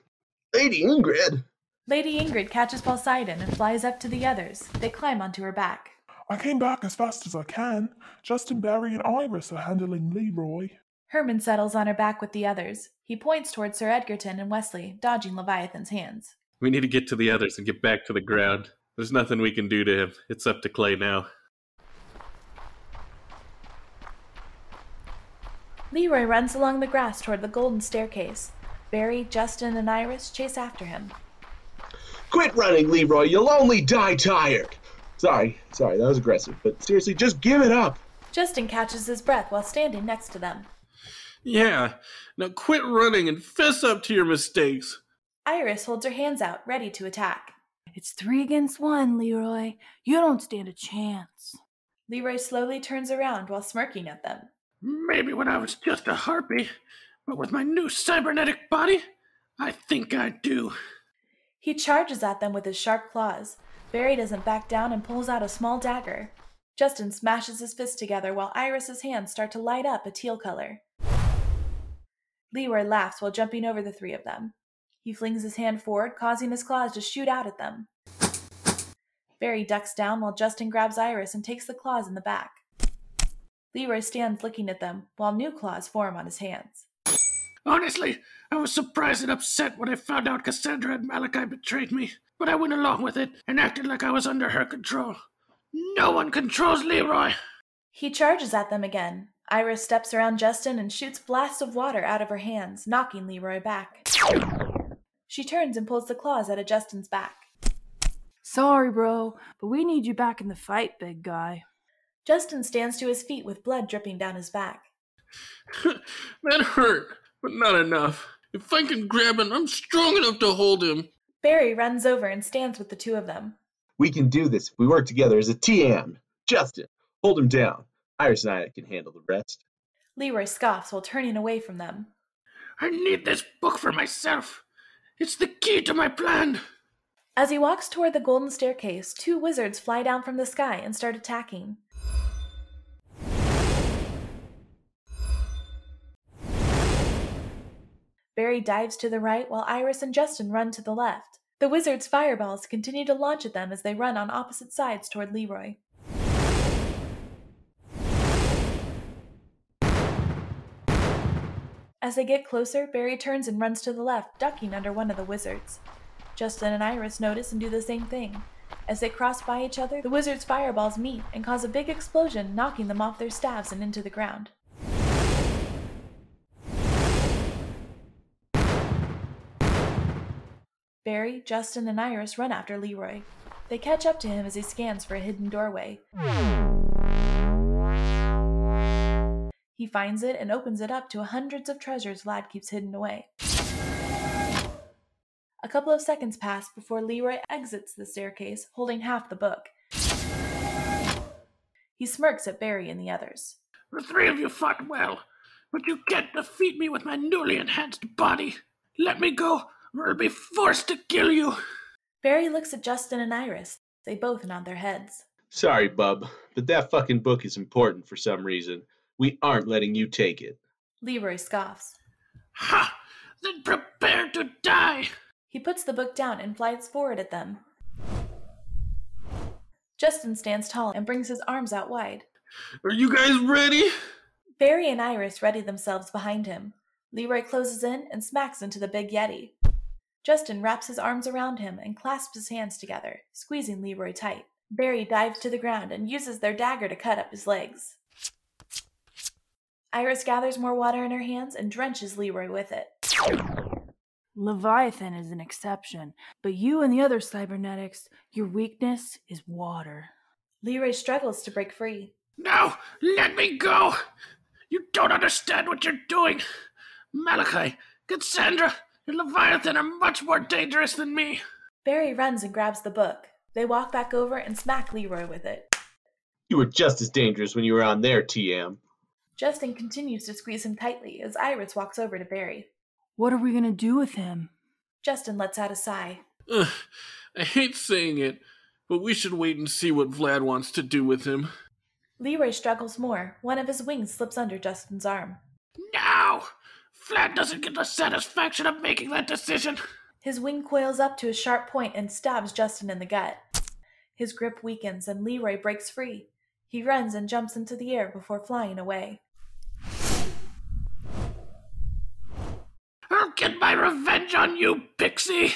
Lady Ingrid. Lady Ingrid catches Poseidon and flies up to the others. They climb onto her back. I came back as fast as I can. Justin, Barry, and Iris are handling Leroy. Herman settles on her back with the others. He points towards Sir Edgerton and Wesley, dodging Leviathan's hands. We need to get to the others and get back to the ground. There's nothing we can do to him. It's up to Clay now. Leroy runs along the grass toward the golden staircase. Barry, Justin, and Iris chase after him. Quit running, Leroy. You'll only die tired. Sorry, sorry, that was aggressive, but seriously, just give it up. Justin catches his breath while standing next to them. Yeah, now quit running and fess up to your mistakes. Iris holds her hands out, ready to attack. It's three against one, Leroy. You don't stand a chance. Leroy slowly turns around while smirking at them. Maybe when I was just a harpy, but with my new cybernetic body, I think I do. He charges at them with his sharp claws. Barry doesn't back down and pulls out a small dagger. Justin smashes his fists together while Iris's hands start to light up a teal color. Leroy laughs while jumping over the three of them. He flings his hand forward, causing his claws to shoot out at them. Barry ducks down while Justin grabs Iris and takes the claws in the back. Leroy stands looking at them while new claws form on his hands. Honestly, I was surprised and upset when I found out Cassandra and Malachi betrayed me, but I went along with it and acted like I was under her control. No one controls Leroy! He charges at them again. Iris steps around Justin and shoots blasts of water out of her hands, knocking Leroy back. She turns and pulls the claws out of Justin's back. Sorry, bro, but we need you back in the fight, big guy. Justin stands to his feet with blood dripping down his back. <laughs> that hurt, but not enough. If I can grab him, I'm strong enough to hold him. Barry runs over and stands with the two of them. We can do this if we work together as a TM. Justin, hold him down. Iris and I can handle the rest. Leroy scoffs while turning away from them. I need this book for myself. It's the key to my plan. As he walks toward the golden staircase, two wizards fly down from the sky and start attacking. Barry dives to the right while Iris and Justin run to the left. The wizards' fireballs continue to launch at them as they run on opposite sides toward Leroy. As they get closer, Barry turns and runs to the left, ducking under one of the wizards. Justin and Iris notice and do the same thing. As they cross by each other, the wizards' fireballs meet and cause a big explosion, knocking them off their staves and into the ground. Barry, Justin, and Iris run after Leroy. They catch up to him as he scans for a hidden doorway. He finds it and opens it up to hundreds of treasures Vlad keeps hidden away. A couple of seconds pass before Leroy exits the staircase, holding half the book. He smirks at Barry and the others. The three of you fought well, but you can't defeat me with my newly enhanced body. Let me go, or I'll be forced to kill you. Barry looks at Justin and Iris. They both nod their heads. Sorry, bub, but that fucking book is important for some reason. We aren't letting you take it. Leroy scoffs. Ha! Then prepare to die! He puts the book down and flies forward at them. Justin stands tall and brings his arms out wide. Are you guys ready? Barry and Iris ready themselves behind him. Leroy closes in and smacks into the big Yeti. Justin wraps his arms around him and clasps his hands together, squeezing Leroy tight. Barry dives to the ground and uses their dagger to cut up his legs. Iris gathers more water in her hands and drenches Leroy with it. Leviathan is an exception, but you and the other cybernetics, your weakness is water. Leroy struggles to break free. No, let me go! You don't understand what you're doing. Malachi, Cassandra, and Leviathan are much more dangerous than me. Barry runs and grabs the book. They walk back over and smack Leroy with it. You were just as dangerous when you were on there, TM. Justin continues to squeeze him tightly as Iris walks over to Barry. What are we gonna do with him? Justin lets out a sigh. Ugh, I hate saying it, but we should wait and see what Vlad wants to do with him. Leroy struggles more. One of his wings slips under Justin's arm. No! Vlad doesn't get the satisfaction of making that decision. His wing coils up to a sharp point and stabs Justin in the gut. His grip weakens and Leroy breaks free. He runs and jumps into the air before flying away. I'll get my revenge on you, Pixie!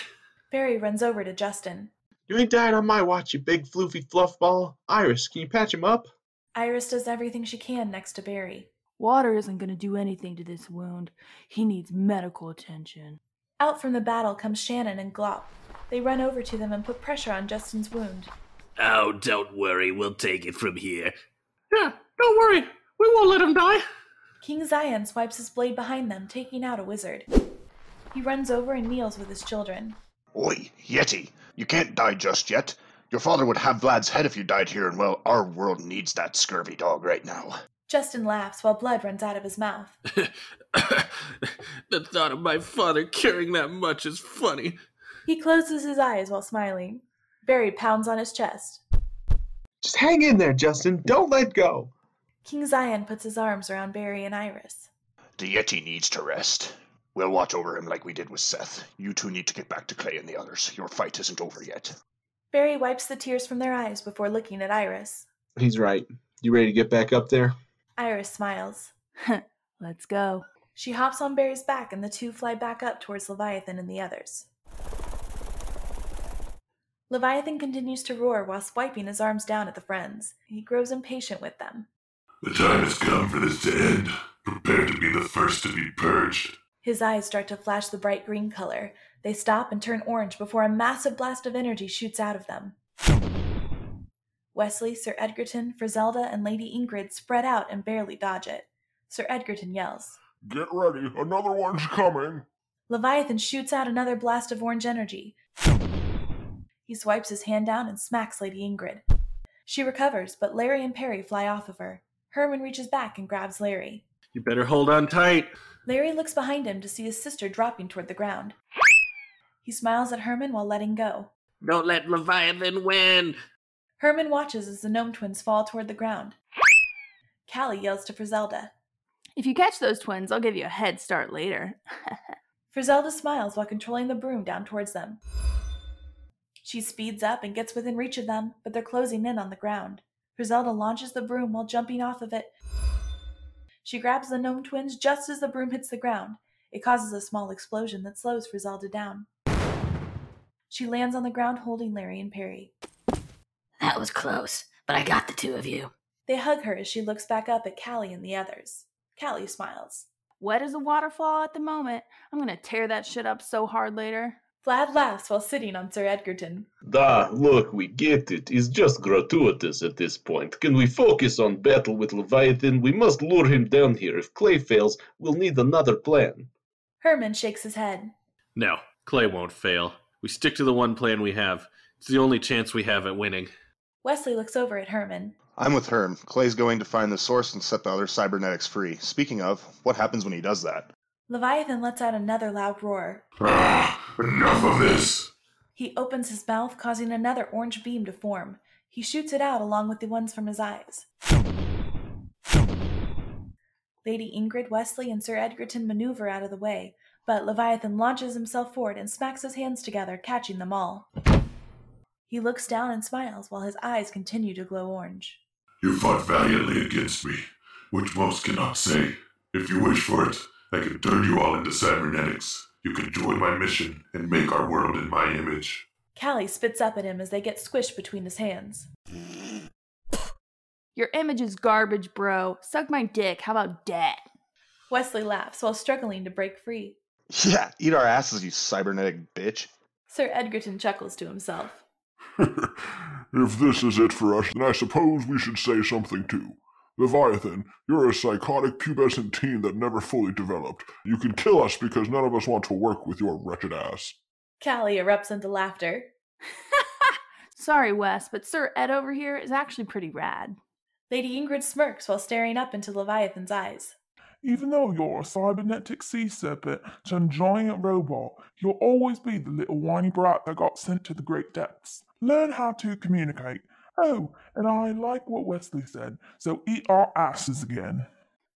Barry runs over to Justin. You ain't dying on my watch, you big floofy fluffball. Iris, can you patch him up? Iris does everything she can next to Barry. Water isn't going to do anything to this wound. He needs medical attention. Out from the battle comes Shannon and Glop. They run over to them and put pressure on Justin's wound. Oh, don't worry. We'll take it from here. Yeah, don't worry. We won't let him die. King Zion swipes his blade behind them, taking out a wizard. He runs over and kneels with his children. Oi, Yeti, you can't die just yet. Your father would have Vlad's head if you died here, and well, our world needs that scurvy dog right now. Justin laughs while blood runs out of his mouth. <laughs> the thought of my father caring that much is funny. He closes his eyes while smiling. Barry pounds on his chest. Just hang in there, Justin. Don't let go. King Zion puts his arms around Barry and Iris. The Yeti needs to rest. We'll watch over him like we did with Seth. You two need to get back to Clay and the others. Your fight isn't over yet. Barry wipes the tears from their eyes before looking at Iris. He's right. You ready to get back up there? Iris smiles. <laughs> Let's go. She hops on Barry's back and the two fly back up towards Leviathan and the others. Leviathan continues to roar while swiping his arms down at the friends. He grows impatient with them. The time has come for this to end. Prepare to be the first to be purged. His eyes start to flash the bright green color. They stop and turn orange before a massive blast of energy shoots out of them. Wesley, Sir Edgerton, Frizelda, and Lady Ingrid spread out and barely dodge it. Sir Edgerton yells. Get ready, another one's coming. Leviathan shoots out another blast of orange energy. He swipes his hand down and smacks Lady Ingrid. She recovers, but Larry and Perry fly off of her. Herman reaches back and grabs Larry. You better hold on tight. Larry looks behind him to see his sister dropping toward the ground. He smiles at Herman while letting go. Don't let Leviathan win. Herman watches as the gnome twins fall toward the ground. Callie yells to Frizelda. If you catch those twins, I'll give you a head start later. <laughs> Frizelda smiles while controlling the broom down towards them. She speeds up and gets within reach of them, but they're closing in on the ground. Frizelda launches the broom while jumping off of it. She grabs the gnome twins just as the broom hits the ground. It causes a small explosion that slows Frizelda down. She lands on the ground holding Larry and Perry. That was close, but I got the two of you. They hug her as she looks back up at Callie and the others. Callie smiles. Wet as a waterfall at the moment. I'm gonna tear that shit up so hard later. Vlad laughs while sitting on Sir Edgerton. Da, look, we get it. It's just gratuitous at this point. Can we focus on battle with Leviathan? We must lure him down here. If Clay fails, we'll need another plan. Herman shakes his head. No, Clay won't fail. We stick to the one plan we have. It's the only chance we have at winning. Wesley looks over at Herman. I'm with Herm. Clay's going to find the source and set the other cybernetics free. Speaking of, what happens when he does that? Leviathan lets out another loud roar. Ah, enough of this! He opens his mouth, causing another orange beam to form. He shoots it out along with the ones from his eyes. Lady Ingrid, Wesley, and Sir Edgerton maneuver out of the way, but Leviathan launches himself forward and smacks his hands together, catching them all. He looks down and smiles while his eyes continue to glow orange. You fought valiantly against me, which most cannot say. If you wish for it, I can turn you all into cybernetics. You can join my mission and make our world in my image. Callie spits up at him as they get squished between his hands. <laughs> Your image is garbage, bro. Suck my dick. How about that? Wesley laughs while struggling to break free. <laughs> Yeah, eat our asses, you cybernetic bitch. Sir Edgerton chuckles to himself. <laughs> if this is it for us, then I suppose we should say something too. Leviathan, you're a psychotic pubescent teen that never fully developed. You can kill us because none of us want to work with your wretched ass. Callie erupts into laughter. <laughs> Sorry, Wes, but Sir Ed over here is actually pretty rad. Lady Ingrid smirks while staring up into Leviathan's eyes. Even though you're a cybernetic sea serpent turned giant robot, you'll always be the little whiny brat that got sent to the great depths. Learn how to communicate. Oh, and I like what Wesley said, so eat our asses again.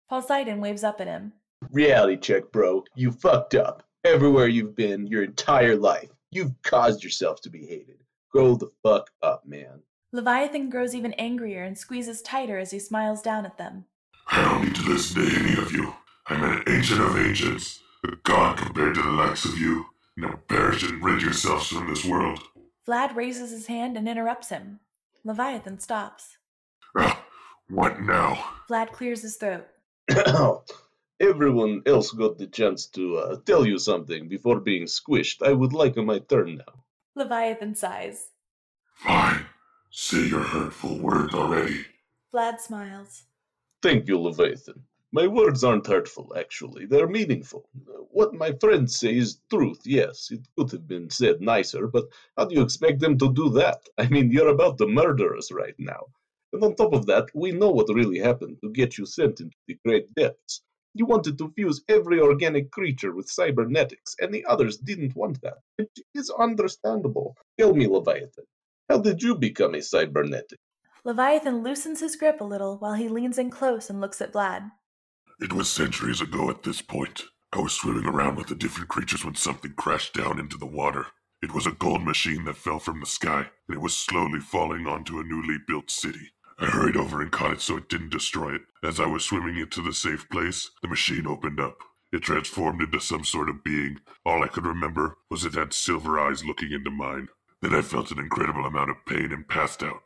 Poseidon waves up at him. Reality check, bro. You fucked up. Everywhere you've been your entire life, you've caused yourself to be hated. Grow the fuck up, man. Leviathan grows even angrier and squeezes tighter as he smiles down at them. I don't need to listen to any of you. I'm an ancient of ancients, a god compared to the likes of you. Now perish and rid yourselves from this world. Vlad raises his hand and interrupts him. Leviathan stops. What now? Vlad clears his throat. <clears throat> Everyone else got the chance to uh, tell you something before being squished. I would like my turn now. Leviathan sighs. Fine. Say your hurtful words already. Vlad smiles. Thank you, Leviathan. My words aren't hurtful, actually. They're meaningful. What my friends say is truth, yes. It could have been said nicer, but how do you expect them to do that? <laughs> I mean, you're about to murder us right now. And on top of that, we know what really happened to get you sent into the great depths. You wanted to fuse every organic creature with cybernetics, and the others didn't want that. It is understandable. Tell me, Leviathan, how did you become a cybernetic? Leviathan loosens his grip a little while he leans in close and looks at Vlad. It was centuries ago at this point. I was swimming around with the different creatures when something crashed down into the water. It was a gold machine that fell from the sky, and it was slowly falling onto a newly built city. I hurried over and caught it so it didn't destroy it. As I was swimming into the safe place, the machine opened up. It transformed into some sort of being. All I could remember was it had silver eyes looking into mine. Then I felt an incredible amount of pain and passed out.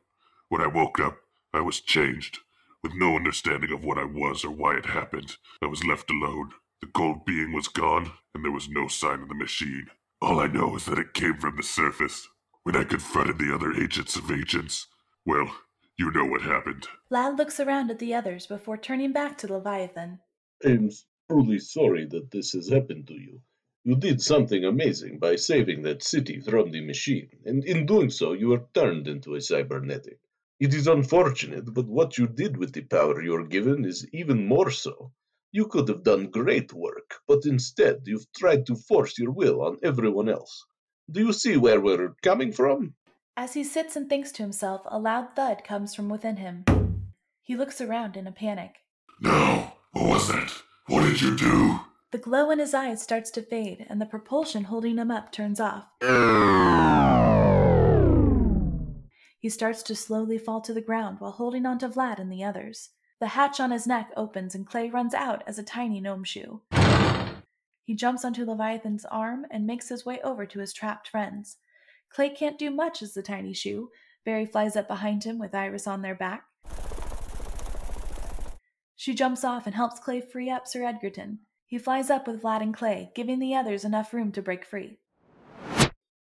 When I woke up, I was changed. With no understanding of what I was or why it happened, I was left alone. The gold being was gone, and there was no sign of the machine. All I know is that it came from the surface. When I confronted the other ancients of ancients, well, you know what happened. Vlad looks around at the others before turning back to Leviathan. I'm truly sorry that this has happened to you. You did something amazing by saving that city from the machine, and in doing so, you were turned into a cybernetic. It is unfortunate, but what you did with the power you're given is even more so. You could have done great work, but instead you've tried to force your will on everyone else. Do you see where we're coming from? As he sits and thinks to himself, a loud thud comes from within him. He looks around in a panic. No! What was that? What did you do? The glow in his eyes starts to fade, and the propulsion holding him up turns off. He starts to slowly fall to the ground while holding on to Vlad and the others. The hatch on his neck opens and Clay runs out as a tiny gnome shoe. He jumps onto Leviathan's arm and makes his way over to his trapped friends. Clay can't do much as the tiny shoe. Barry flies up behind him with Iris on their back. She jumps off and helps Clay free up Sir Edgerton. He flies up with Vlad and Clay, giving the others enough room to break free.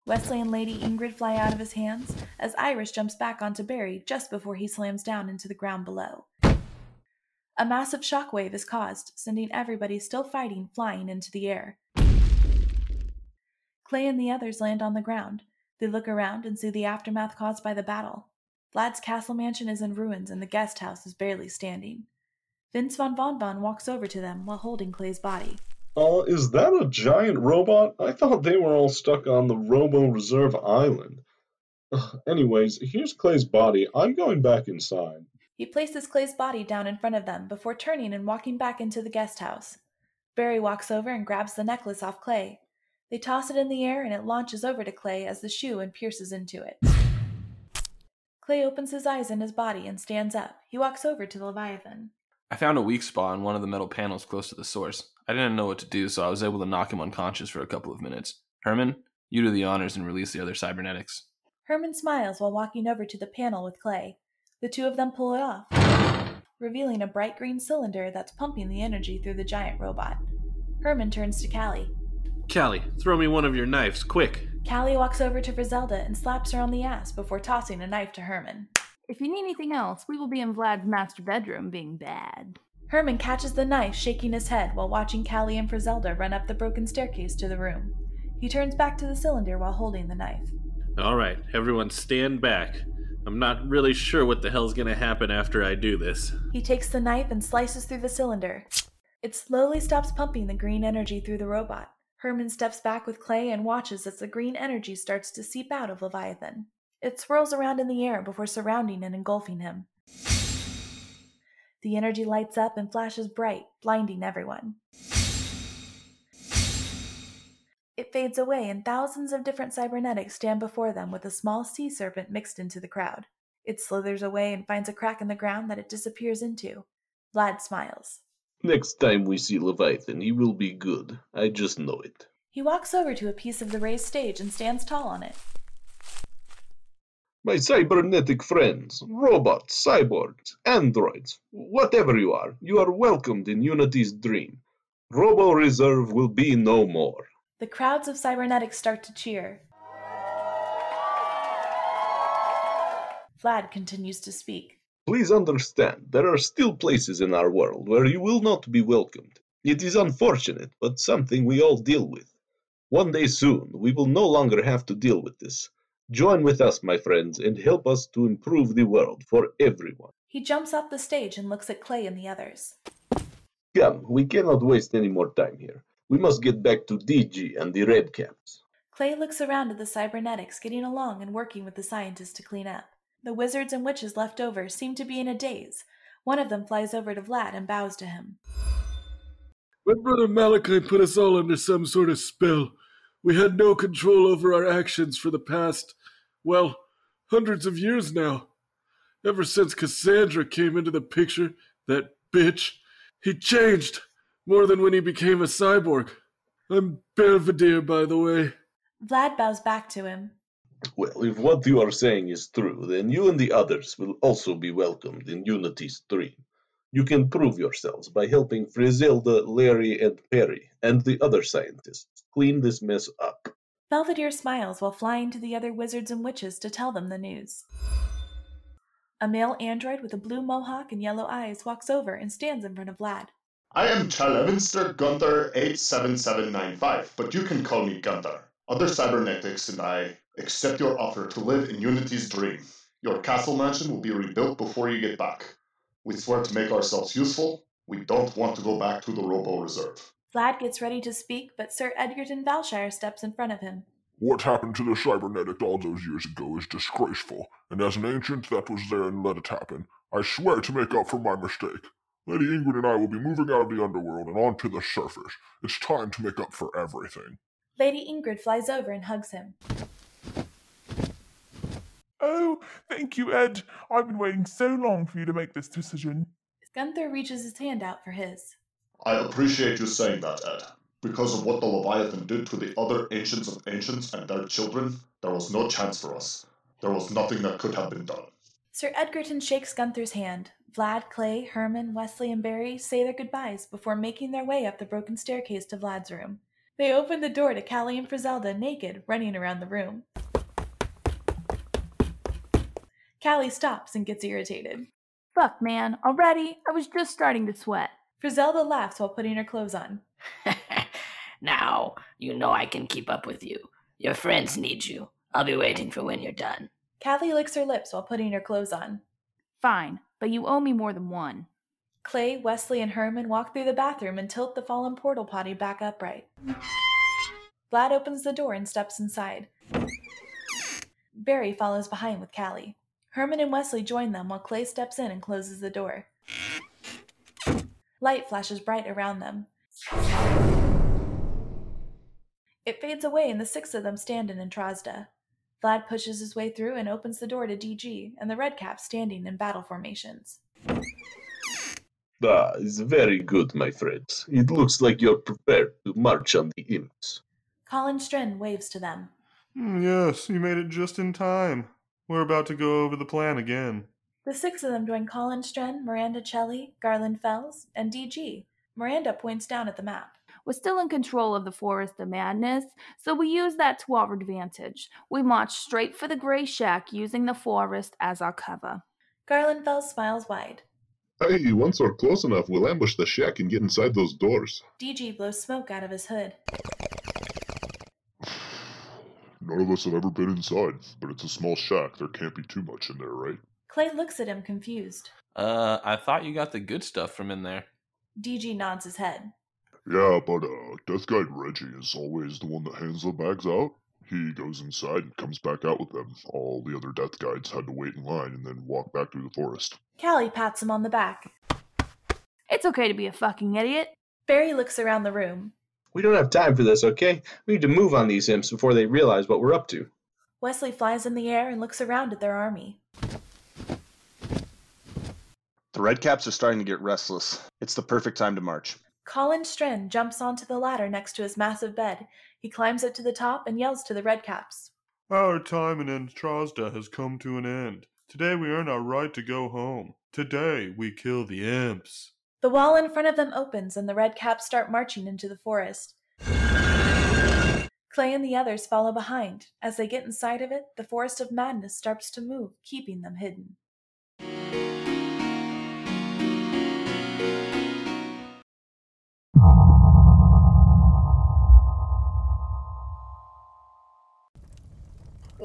Wesley and Lady Ingrid fly out of his hands as Iris jumps back onto Barry just before he slams down into the ground below. A massive shockwave is caused, sending everybody still fighting flying into the air. Clay and the others land on the ground. They look around and see the aftermath caused by the battle. Vlad's castle mansion is in ruins and the guest house is barely standing. Vince von Von Von walks over to them while holding Clay's body. Uh, is that a giant robot? I thought they were all stuck on the Robo Reserve Island. Ugh, anyways, here's Clay's body. I'm going back inside. He places Clay's body down in front of them before turning and walking back into the guest house. Barry walks over and grabs the necklace off Clay. They toss it in the air and it launches over to Clay as the shoe and pierces into it. Clay opens his eyes in his body and stands up. He walks over to the Leviathan. I found a weak spot on one of the metal panels close to the source. I didn't know what to do, so I was able to knock him unconscious for a couple of minutes. Herman, you do the honors and release the other cybernetics. Herman smiles while walking over to the panel with Clay. The two of them pull it off, revealing a bright green cylinder that's pumping the energy through the giant robot. Herman turns to Callie. Callie, throw me one of your knives, quick. Callie walks over to Frizelda and slaps her on the ass before tossing a knife to Herman. If you need anything else, we will be in Vlad's master bedroom being bad. Herman catches the knife, shaking his head while watching Callie and Frizelda run up the broken staircase to the room. He turns back to the cylinder while holding the knife. All right, everyone stand back. I'm not really sure what the hell's gonna happen after I do this. He takes the knife and slices through the cylinder. It slowly stops pumping the green energy through the robot. Herman steps back with Clay and watches as the green energy starts to seep out of Leviathan. It swirls around in the air before surrounding and engulfing him. The energy lights up and flashes bright, blinding everyone. It fades away, and thousands of different cybernetics stand before them with a small sea serpent mixed into the crowd. It slithers away and finds a crack in the ground that it disappears into. Vlad smiles. Next time we see Leviathan, he will be good. I just know it. He walks over to a piece of the raised stage and stands tall on it. My cybernetic friends, robots, cyborgs, androids, whatever you are, you are welcomed in Unity's dream. Robo Reserve will be no more. The crowds of cybernetics start to cheer. Vlad continues to speak. Please understand, there are still places in our world where you will not be welcomed. It is unfortunate, but something we all deal with. One day soon, we will no longer have to deal with this. Join with us, my friends, and help us to improve the world for everyone. He jumps off the stage and looks at Clay and the others. Come, we cannot waste any more time here. We must get back to DG and the Red Caps. Clay looks around at the cybernetics getting along and working with the scientists to clean up. The wizards and witches left over seem to be in a daze. One of them flies over to Vlad and bows to him. My brother Malachi put us all under some sort of spell. We had no control over our actions for the past, well, hundreds of years now. Ever since Cassandra came into the picture, that bitch, he changed more than when he became a cyborg. I'm Belvedere, by the way. Vlad bows back to him. Well, if what you are saying is true, then you and the others will also be welcomed in Unity's dream. You can prove yourselves by helping Frizelda, Larry, and Perry, and the other scientists, clean this mess up. Belvedere smiles while flying to the other wizards and witches to tell them the news. A male android with a blue mohawk and yellow eyes walks over and stands in front of Vlad. I am Chalevinster Gunther 87795, but you can call me Gunther. Other cybernetics and I accept your offer to live in Unity's dream. Your castle mansion will be rebuilt before you get back. We swear to make ourselves useful. We don't want to go back to the Robo Reserve. Vlad gets ready to speak, but Sir Edgerton Valshire steps in front of him. What happened to the cybernetic all those years ago is disgraceful, and as an ancient that was there and let it happen, I swear to make up for my mistake. Lady Ingrid and I will be moving out of the underworld and onto the surface. It's time to make up for everything. Lady Ingrid flies over and hugs him. Oh, thank you, Ed. I've been waiting so long for you to make this decision. Gunther reaches his hand out for his. I appreciate you saying that, Ed. Because of what the Leviathan did to the other Ancients of Ancients and their children, there was no chance for us. There was nothing that could have been done. Sir Edgerton shakes Gunther's hand. Vlad, Clay, Herman, Wesley, and Barry say their goodbyes before making their way up the broken staircase to Vlad's room. They open the door to Callie and Frizelda naked, running around the room. Callie stops and gets irritated. Fuck, man. Already? I was just starting to sweat. Frizelda laughs while putting her clothes on. <laughs> Now, you know I can keep up with you. Your friends need you. I'll be waiting for when you're done. Callie licks her lips while putting her clothes on. Fine, but you owe me more than one. Clay, Wesley, and Herman walk through the bathroom and tilt the fallen portal potty back upright. Vlad opens the door and steps inside. Barry follows behind with Callie. Herman and Wesley join them while Clay steps in and closes the door. Light flashes bright around them. It fades away and the six of them stand in Entrasda. Vlad pushes his way through and opens the door to DG and the Redcaps standing in battle formations. Ah, it's very good, my friends. It looks like you're prepared to march on the imps. Colin Stren waves to them. Hmm, yes, you made it just in time. We're about to go over the plan again. The six of them join Colin Stren, Miranda Celli, Garland Fells, and DG. Miranda points down at the map. We're still in control of the Forest of Madness, so we use that to our advantage. We march straight for the Grey Shack using the forest as our cover. Garland Fells smiles wide. Hey, once we're close enough, we'll ambush the shack and get inside those doors. DG blows smoke out of his hood. None of us have ever been inside, but it's a small shack. There can't be too much in there, right? Clay looks at him confused. Uh, I thought you got the good stuff from in there. DG nods his head. Yeah, but uh, Death Guide Reggie is always the one that hands the bags out. He goes inside and comes back out with them. All the other death guides had to wait in line and then walk back through the forest. Callie pats him on the back. It's okay to be a fucking idiot. Barry looks around the room. We don't have time for this, okay? We need to move on these imps before they realize what we're up to. Wesley flies in the air and looks around at their army. The Redcaps are starting to get restless. It's the perfect time to march. Colin Stren jumps onto the ladder next to his massive bed. He climbs up to the top and yells to the Redcaps. Our time in Entrasda has come to an end. Today we earn our right to go home. Today we kill the imps. The wall in front of them opens and the Redcaps start marching into the forest. Clay and the others follow behind. As they get inside of it, the Forest of Madness starts to move, keeping them hidden.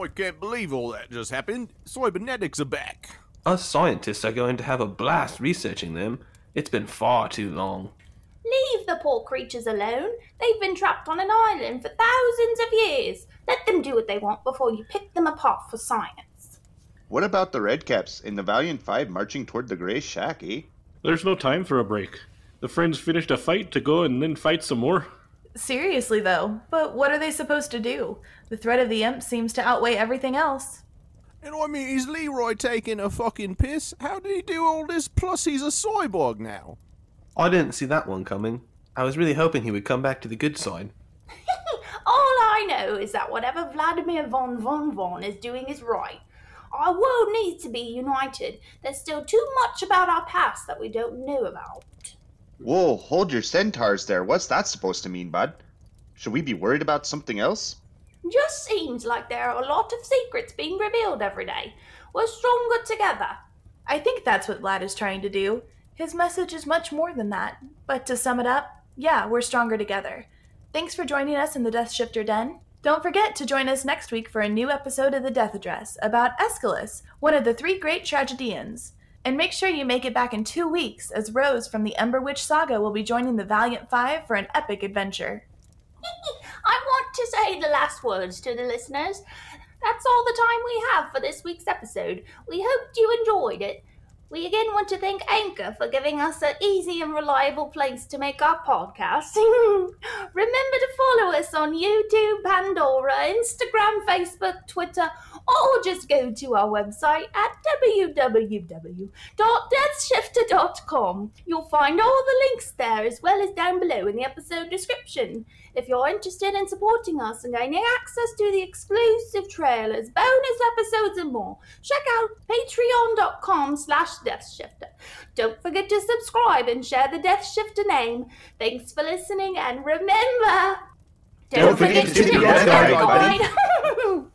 I can't believe all that just happened. Cybernetics are back. Us scientists are going to have a blast researching them. It's been far too long. Leave the poor creatures alone. They've been trapped on an island for thousands of years. Let them do what they want before you pick them apart for science. What about the Redcaps and the Valiant Five marching toward the Grey Shack, eh? There's no time for a break. The friends finished a fight to go and then fight some more. Seriously, though, but what are they supposed to do? The threat of the imp seems to outweigh everything else. And I mean, is Leroy taking a fucking piss? How did he do all this? Plus, he's a cyborg now. I didn't see that one coming. I was really hoping he would come back to the good side. <laughs> All I know is that whatever Vladimir von von von is doing is right. Our world needs to be united. There's still too much about our past that we don't know about. Whoa, hold your centaurs there. What's that supposed to mean, bud? Should we be worried about something else? Just seems like there are a lot of secrets being revealed every day. We're stronger together. I think that's what Vlad is trying to do. His message is much more than that. But to sum it up, yeah, we're stronger together. Thanks for joining us in the Death Shifter Den. Don't forget to join us next week for a new episode of the Death Address about Aeschylus, one of the three great tragedians. And make sure you make it back in two weeks, as Rose from the Ember Witch Saga will be joining the Valiant Five for an epic adventure. <laughs> I want to say the last words to the listeners. That's all the time we have for this week's episode. We hoped you enjoyed it. We again want to thank Anchor for giving us an easy and reliable place to make our podcast. <laughs> Remember to follow us on YouTube, Pandora, Instagram, Facebook, Twitter, or just go to our website at www.deathshifter.com. You'll find all the links there as well as down below in the episode description. If you're interested in supporting us and gaining access to the exclusive trailers, bonus episodes, and more, check out patreon.com slash deathshifter. Don't forget to subscribe and share the Death Shifter name. Thanks for listening, and remember... Don't forget to tip your Death Guard. <laughs>